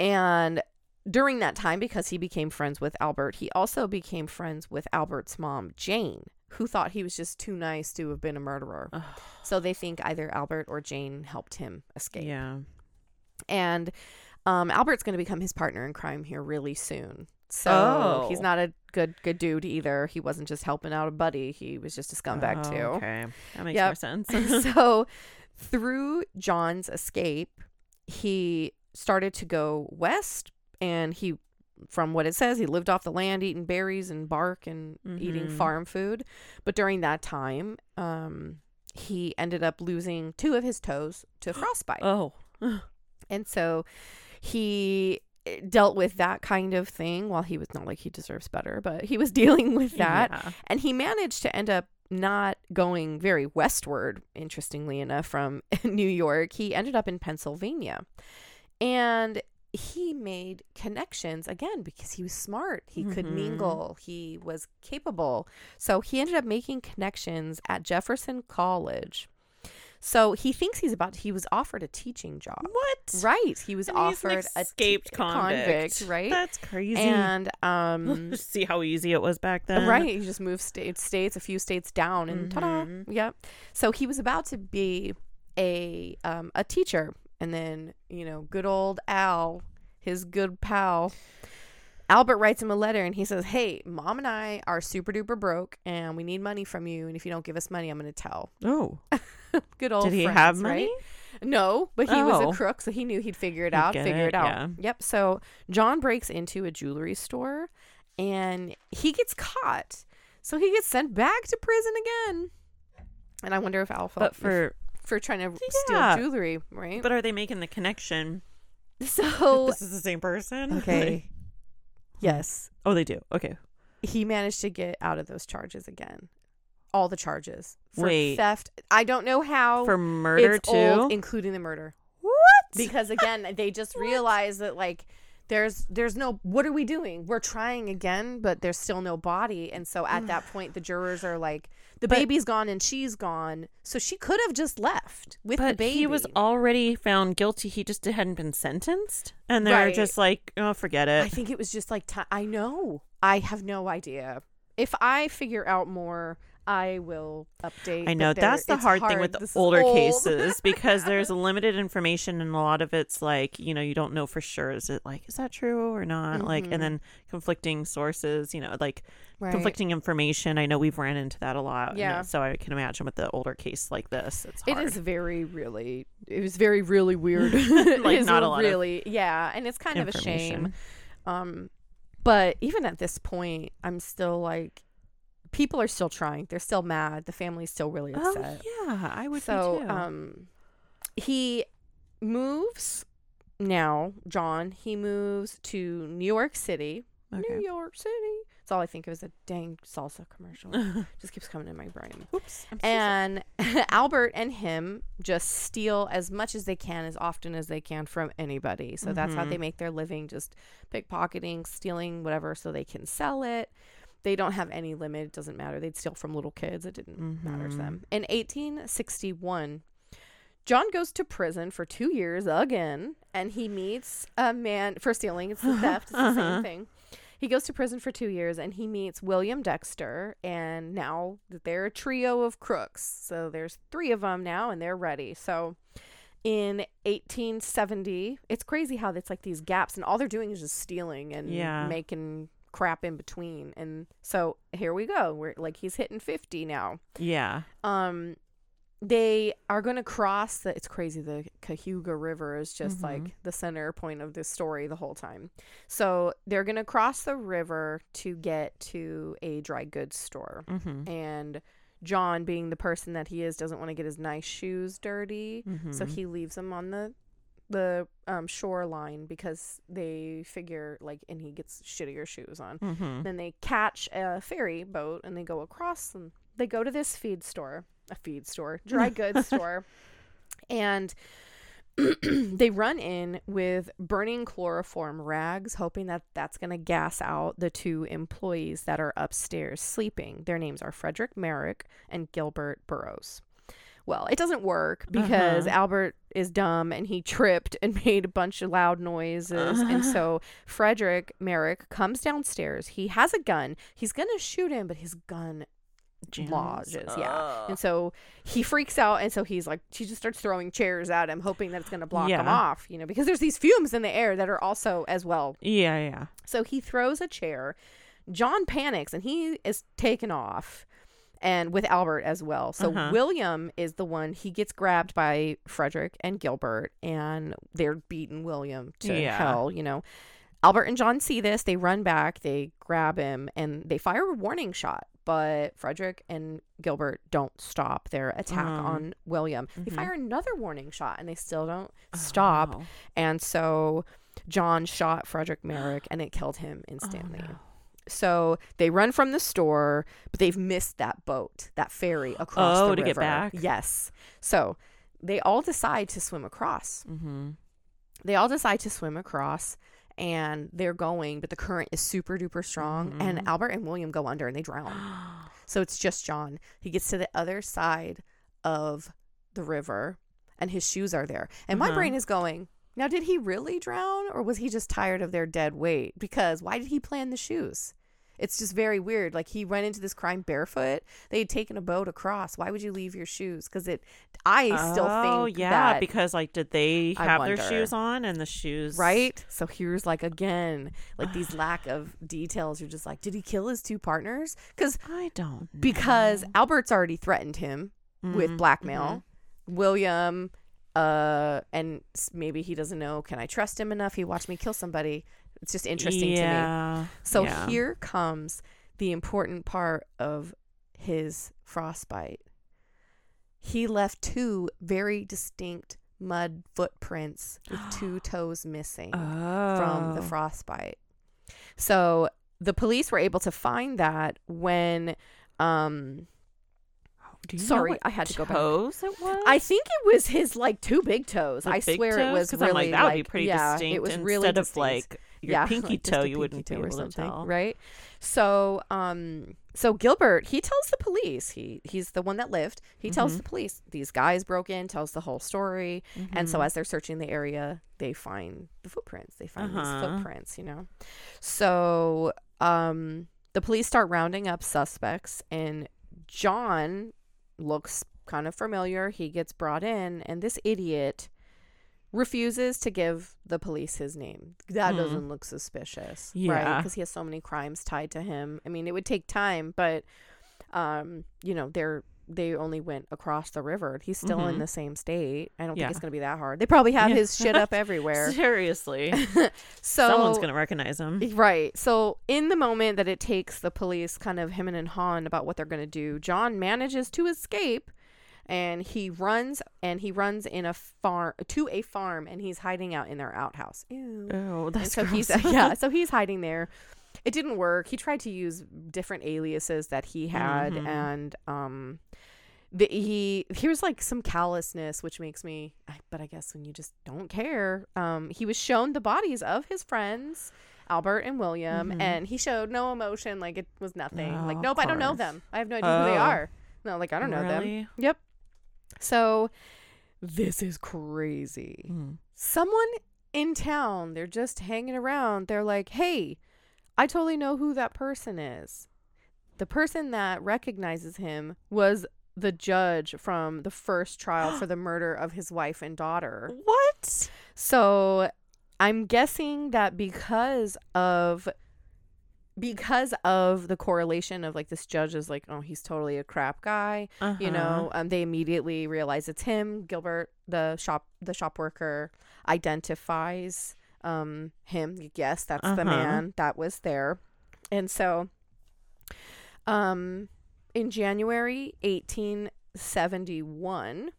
And during that time, because he became friends with Albert, he also became friends with Albert's mom, Jane, who thought he was just too nice to have been a murderer. Ugh. So they think either Albert or Jane helped him escape. yeah And um, Albert's going to become his partner in crime here really soon. So he's Oh. not a good good dude either. He wasn't just helping out a buddy. He was just a scumbag Oh, too. okay that makes Yep. more sense so through John's escape, he started to go west and he from what it says he lived off the land eating berries and bark and eating Mhm. farm food but during that time um he ended up losing two of his toes to frostbite oh and so he eh, dealt with that kind of thing while he was not like he deserves better but he was dealing with that yeah. and he managed to end up not going very westward, interestingly enough, from New York. He ended up in Pennsylvania. And he made connections again because he was smart. He could Mhm. mingle. He was capable. So he ended up making connections at Jefferson College. So he thinks he's about. He was offered a teaching job. What? Right. He was And he's an offered a escaped te- convict. right? That's crazy. and um, see how easy it was back then. right. He just moved states, states, a few states down, and ta-da. Mhm. Yep. So he was about to be a um, a teacher, and then you know, good old Al, his good pal. Albert writes him a letter and he says, Hey, mom and I are super duper broke and we need money from you. And if you don't give us money, I'm going to tell. Oh, Good old did he friends, have right? money? No, but he was Oh. a crook, so he knew he'd figure it out. Figure it, it, out. yeah. Yep. So John breaks into a jewelry store, and he gets caught. So he gets sent back to prison again. And I wonder if Al felt But for for trying to Yeah. steal jewelry, right? but are they making the connection? so this is the same person. okay, yes, oh, they do. Okay. he managed to get out of those charges again. All the charges for Wait. theft. I don't know how For murder too. old, including the murder. what? because again they just realize that like there's there's no what are we doing we're trying again but there's still no body and so at that point the jurors are like the But- baby's gone and she's gone so she could have just left with the But baby he was already found guilty. He just hadn't been sentenced, and they're Right. just like, "Oh, forget it. i think it was just like ti i know i have no idea if i figure out more i will update I know that's the it's hard, thing with This older old. cases because there's limited information and a lot of it's like you know you don't know for sure is it like is that true or not like Mhm. and then conflicting sources you know like Right. conflicting information I know we've ran into that a lot and Yeah. so I can imagine with the older case like this it's hard. is very, really. It was very, really weird. Like, It not a lot really, yeah, and it's kind of a shame. Um, but even at this point, I'm still like, people are still trying. They're still mad. The family's still really upset. oh upset. yeah I would so, um, he moves now. John. He moves to New York City. New. York City. That's all I think It was a dang salsa commercial. Just keeps coming in my brain. Oops. I'm so And Albert and him just steal as much as they can, as often as they can from anybody. So that's how Mhm. they make their living just pickpocketing, stealing whatever so they can sell it. They don't have any limit. It doesn't matter. They'd steal from little kids. It didn't matter to them. In 1861, John goes to prison for two years again, and he meets a man for stealing. It's the theft. It's the Uh-huh. same thing. He goes to prison for two years, and he meets William Dexter. And now they're a trio of crooks, so there's three of them now, and they're ready. So in 1870, it's crazy how it's like these gaps, and all they're doing is just stealing and Yeah. making crap in between. And so here we go. We're like he's hitting 50 now yeah. um they are going to cross the it's crazy the Cayuga River is just Mhm. like the center point of this story the whole time. So they're going to cross the river to get to a dry goods store. Mm-hmm. And John being the person that he is doesn't want to get his nice shoes dirty, so Mm-hmm. he leaves them on the the um shoreline because they figure like and he gets shittier shoes on. Mm-hmm. Then they catch a ferry boat and they go across and they go to this feed store, a feed store, dry goods store. And they run in with burning chloroform rags, hoping that that's going to gas out the two employees that are upstairs sleeping. Their names are Frederick Merrick and Gilbert Burrows. Well, it doesn't work because Uh-huh. Albert is dumb and he tripped and made a bunch of loud noises. And so Frederick Merrick comes downstairs. He has a gun. He's going to shoot him, but his gun lodges. Yeah. And so he freaks out. And so he's like, he just starts throwing chairs at him, hoping that it's going to block him off, you know, because there's these fumes in the air that are also as well. Yeah, yeah. So he throws a chair. John panics and he is taken off. And with Albert as well. So Uh-huh. William is the one, he gets grabbed by Frederick and Gilbert, and they're beating William to Yeah. hell, you know. Albert and John see this. They run back, they grab him, and they fire a warning shot. But Frederick and Gilbert don't stop their attack Mhm. on William. They Mhm. fire another warning shot, and they still don't Oh, stop. wow. And so John shot Frederick Merrick, and it killed him instantly. Oh, no. So they run from the store, but they've missed that boat, that ferry across Oh, the to get river. back? Yes. So they all decide to swim across. Mm-hmm. They all decide to swim across and they're going, but the current is super duper strong. Mhm. And Albert and William go under and they drown. So it's just John. He gets to the other side of the river and his shoes are there. And my Uh-huh. brain is going, now did he really drown or was he just tired of their dead weight? Because why did he plan the shoes? It's just very weird. Like he went into this crime barefoot. They had taken a boat across. Why would you leave your shoes? Because it, I still oh, think yeah, that because like, did they I have wonder. their shoes on and the shoes right. So here's like again, like these lack of details. You're just like, did he kill his two partners? Because I don't know. because Albert's already threatened him with Mhm, blackmail. William, uh, and maybe he doesn't know. Can I trust him enough? He watched me kill somebody. It's just interesting to me. So yeah. here comes the important part of his frostbite. He left two very distinct mud footprints with two toes missing from the Oh. frostbite. So the police were able to find that when um Do you sorry, I had to go back. toes it was? I think it was his like two big toes. The I big swear it toes? was 'Cause really I'm like that would be pretty yeah, distinct. It was instead really of distinct. like your yeah, pinky like just toe, a you wouldn't pinky be toe able or to something, tell. right? So, um, so Gilbert he tells the police he he's the one that lived. He tells Mhm. the police these guys broke in, tells the whole story, and so Mhm. as they're searching the area, they find the footprints. They find Uh-huh. these footprints, you know. So, um, the police start rounding up suspects, and John looks kind of familiar. He gets brought in, and this idiot refuses to give the police his name. That Hmm. doesn't look suspicious, right? Because he has so many crimes tied to him. I mean, it would take time, but um, you know, they're they only went across the river. He's still in Mhm. the same state. I don't Yeah. think it's going to be that hard. They probably have Yeah. his shit up everywhere. seriously, so someone's gonna recognize him. Right. So in the moment that it takes the police kind of him and Han about what they're going to do, John manages to escape and he runs and he runs in a farm to a farm and he's hiding out in their outhouse. Ew. Oh, And that's so he's gross. yeah, so he's hiding there. It didn't work. He tried to use different aliases that he had Mhm. and um the, he here's like some callousness which makes me but I guess when you just don't care. Um he was shown the bodies of his friends Albert and William Mhm. and he showed no emotion like it was nothing. Oh, like nope, I don't know them. I have no idea who they Oh. are. No, like I don't know them. Yep. So this is crazy Mm. someone in town, they're just hanging around. They're like, hey, I totally know who that person is. The person that recognizes him was the judge from the first trial for the murder of his wife and daughter. What? So I'm guessing that because of because of the correlation of like this judge is like, oh, he's totally a crap guy Uh-huh. you know um, they immediately realize it's him gilbert the shop the shop worker identifies um him yes that's the Uh-huh. man that was there and so um in january 1871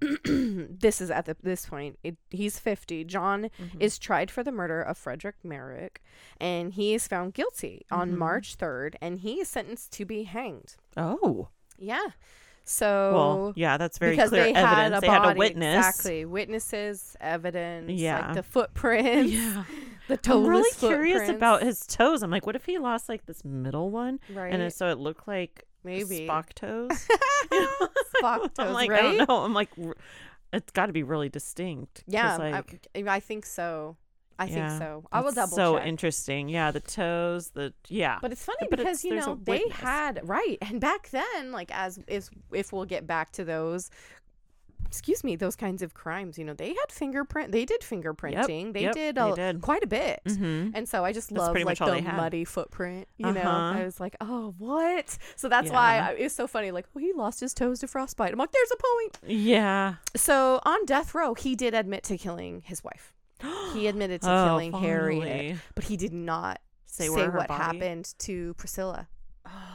this is at the, this point it, he's 50 john Mhm. is tried for the murder of Frederick Merrick, and he is found guilty on Mhm. March 3rd, and he is sentenced to be hanged. oh Yeah. So well, yeah, that's very because clear they evidence. had a they body, had a witness. exactly witnesses, evidence, Yeah. like the footprints, Yeah, the toeless I'm really curious about his toes. I'm like, what if he lost like this middle one, right. and so it looked like Maybe Spock toes. Spock I'm toes, like, I don't know. I'm like, it's got to be really distinct. Yeah, like, I, I think so. I Yeah, think so. I will it's double So check. interesting. Yeah, the toes. The yeah. But it's funny But because it's- you know they had right, and back then, like as if if we'll get back to those, excuse me, those kinds of crimes, you know, they had fingerprint. They did fingerprinting. they yep, did they did. quite a bit. mm-hmm. And so I just love like the muddy footprint. You know, Uh-huh. I was like, oh, what? So that's why Yeah. I, it's so funny. Like, oh, he lost his toes to frostbite. I'm like, there's a point. Yeah. So on death row, he did admit to killing his wife. He admitted to Oh, killing Harriet, but he did not Say say, what body- happened to Priscilla.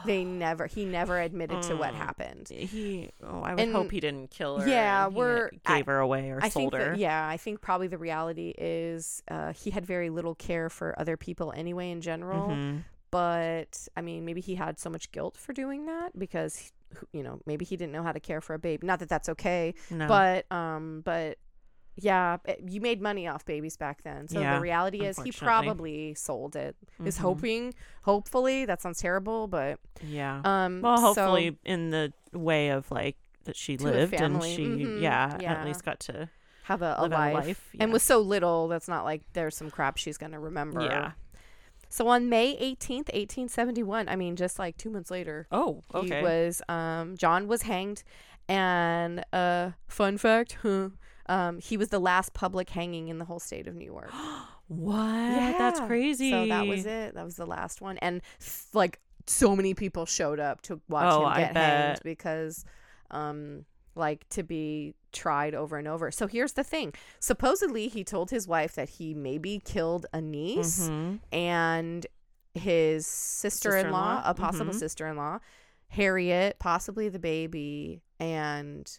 They never. He never admitted to what Mm. happened. He. Oh, I would And- hope he didn't kill her. Yeah, we're- gave her away or I sold think her. that, yeah, I think probably the reality is uh, he had very little care for other people anyway in general. Mhm. But I mean, maybe he had so much guilt for doing that because you know maybe he didn't know how to care for a baby. Not that that's okay, No. but um, but yeah, it- you made money off babies back then. So Yeah, the reality is he probably sold it. Is Mhm. hoping, hopefully, that sounds terrible, but Yeah. um, well, so- hopefully in the way of like that she lived and she Mhm. yeah, Yeah. at least got to Have a, a life. a life. And yeah. was so little, that's not like there's some crap she's going to remember. Yeah. So on May 18th, 1871, I mean, just like two months later, Oh, okay. he was, um, John was hanged. And uh, fun fact, huh, um, he was the last public hanging in the whole state of New York. what? Yeah. That's crazy. So that was it. That was the last one. And like so many people showed up to watch Oh, him get hanged because um like to be tried over and over. So here's the thing. Supposedly he told his wife that he maybe killed a niece Mhm. and his sister-in-law, Sister-in-law, a possible mhm. sister-in-law, Harriet, possibly the baby and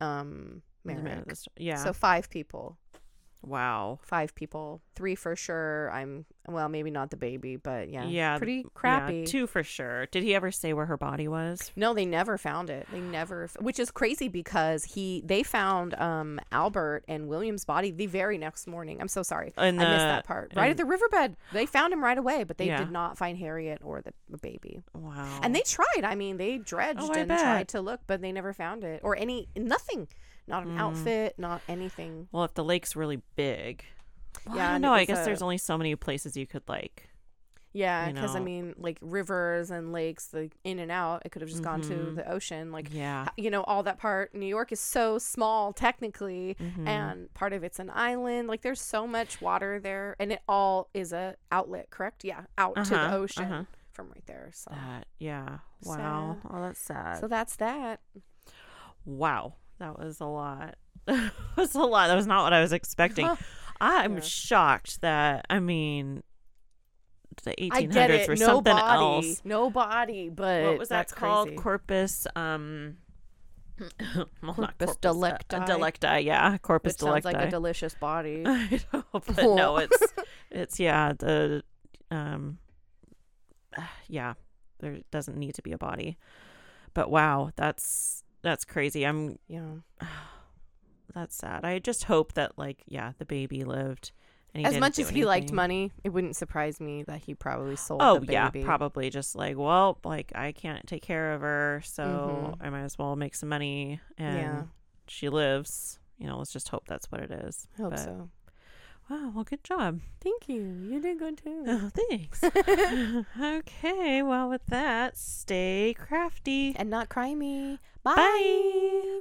um Merrick. of the sto- Yeah. So five people wow. five people, three for sure. I'm well, maybe not the baby, but yeah, Yeah, pretty Yeah, crappy. two for sure. Did he ever say where her body was? no, they never found it. They never, which is crazy because he they found um Albert and William's body the very next morning. I'm so sorry, I missed that part. Right at the riverbed, they found him right away, but they Yeah. did not find Harriet or the baby. Wow. And they tried. I mean, they dredged Oh, and bet. tried to look, but they never found it or any nothing. Not an Mm. outfit, not anything. Well, if the lake's really big. Well, Yeah, know. I guess a- there's only so many places you could like. Yeah, you because I mean, like rivers and lakes, the in and out, it could have just gone to Mhm. the ocean. Like, Yeah. you know, all that part. New York is so small technically, Mhm. and part of it's an island. Like, there's so much water there, and it all is a outlet. Correct? Yeah, out to the Uh-huh, ocean uh-huh. from right there. So, That. Yeah. Wow. Sad. Oh, that's sad. so that's that. wow. That was a lot. that was a lot. That was not what I was expecting. I'm Yeah. shocked that. I mean, the 1800s I get it. were No something body, else. no body. But what was that that's called? Crazy. Corpus. Um. well, Corpus uh, delicti. delicti. Yeah. Corpus Which sounds like a delicious body. I know, but no, it's it's yeah the um yeah there doesn't need to be a body, but wow that's that's crazy. I'm yeah. that's sad. I just hope that like yeah the baby lived. As much as he liked money, it wouldn't surprise me that he probably sold Oh yeah, probably just like well like I can't take care of her, so Mhm. I might as well make some money and Yeah. she lives. You know, let's just hope that's what it is. I hope But, so. Wow, well, good job. Thank you. You did good too. Oh, thanks. okay, well, with that, stay crafty. and not cry me. Bye. Bye.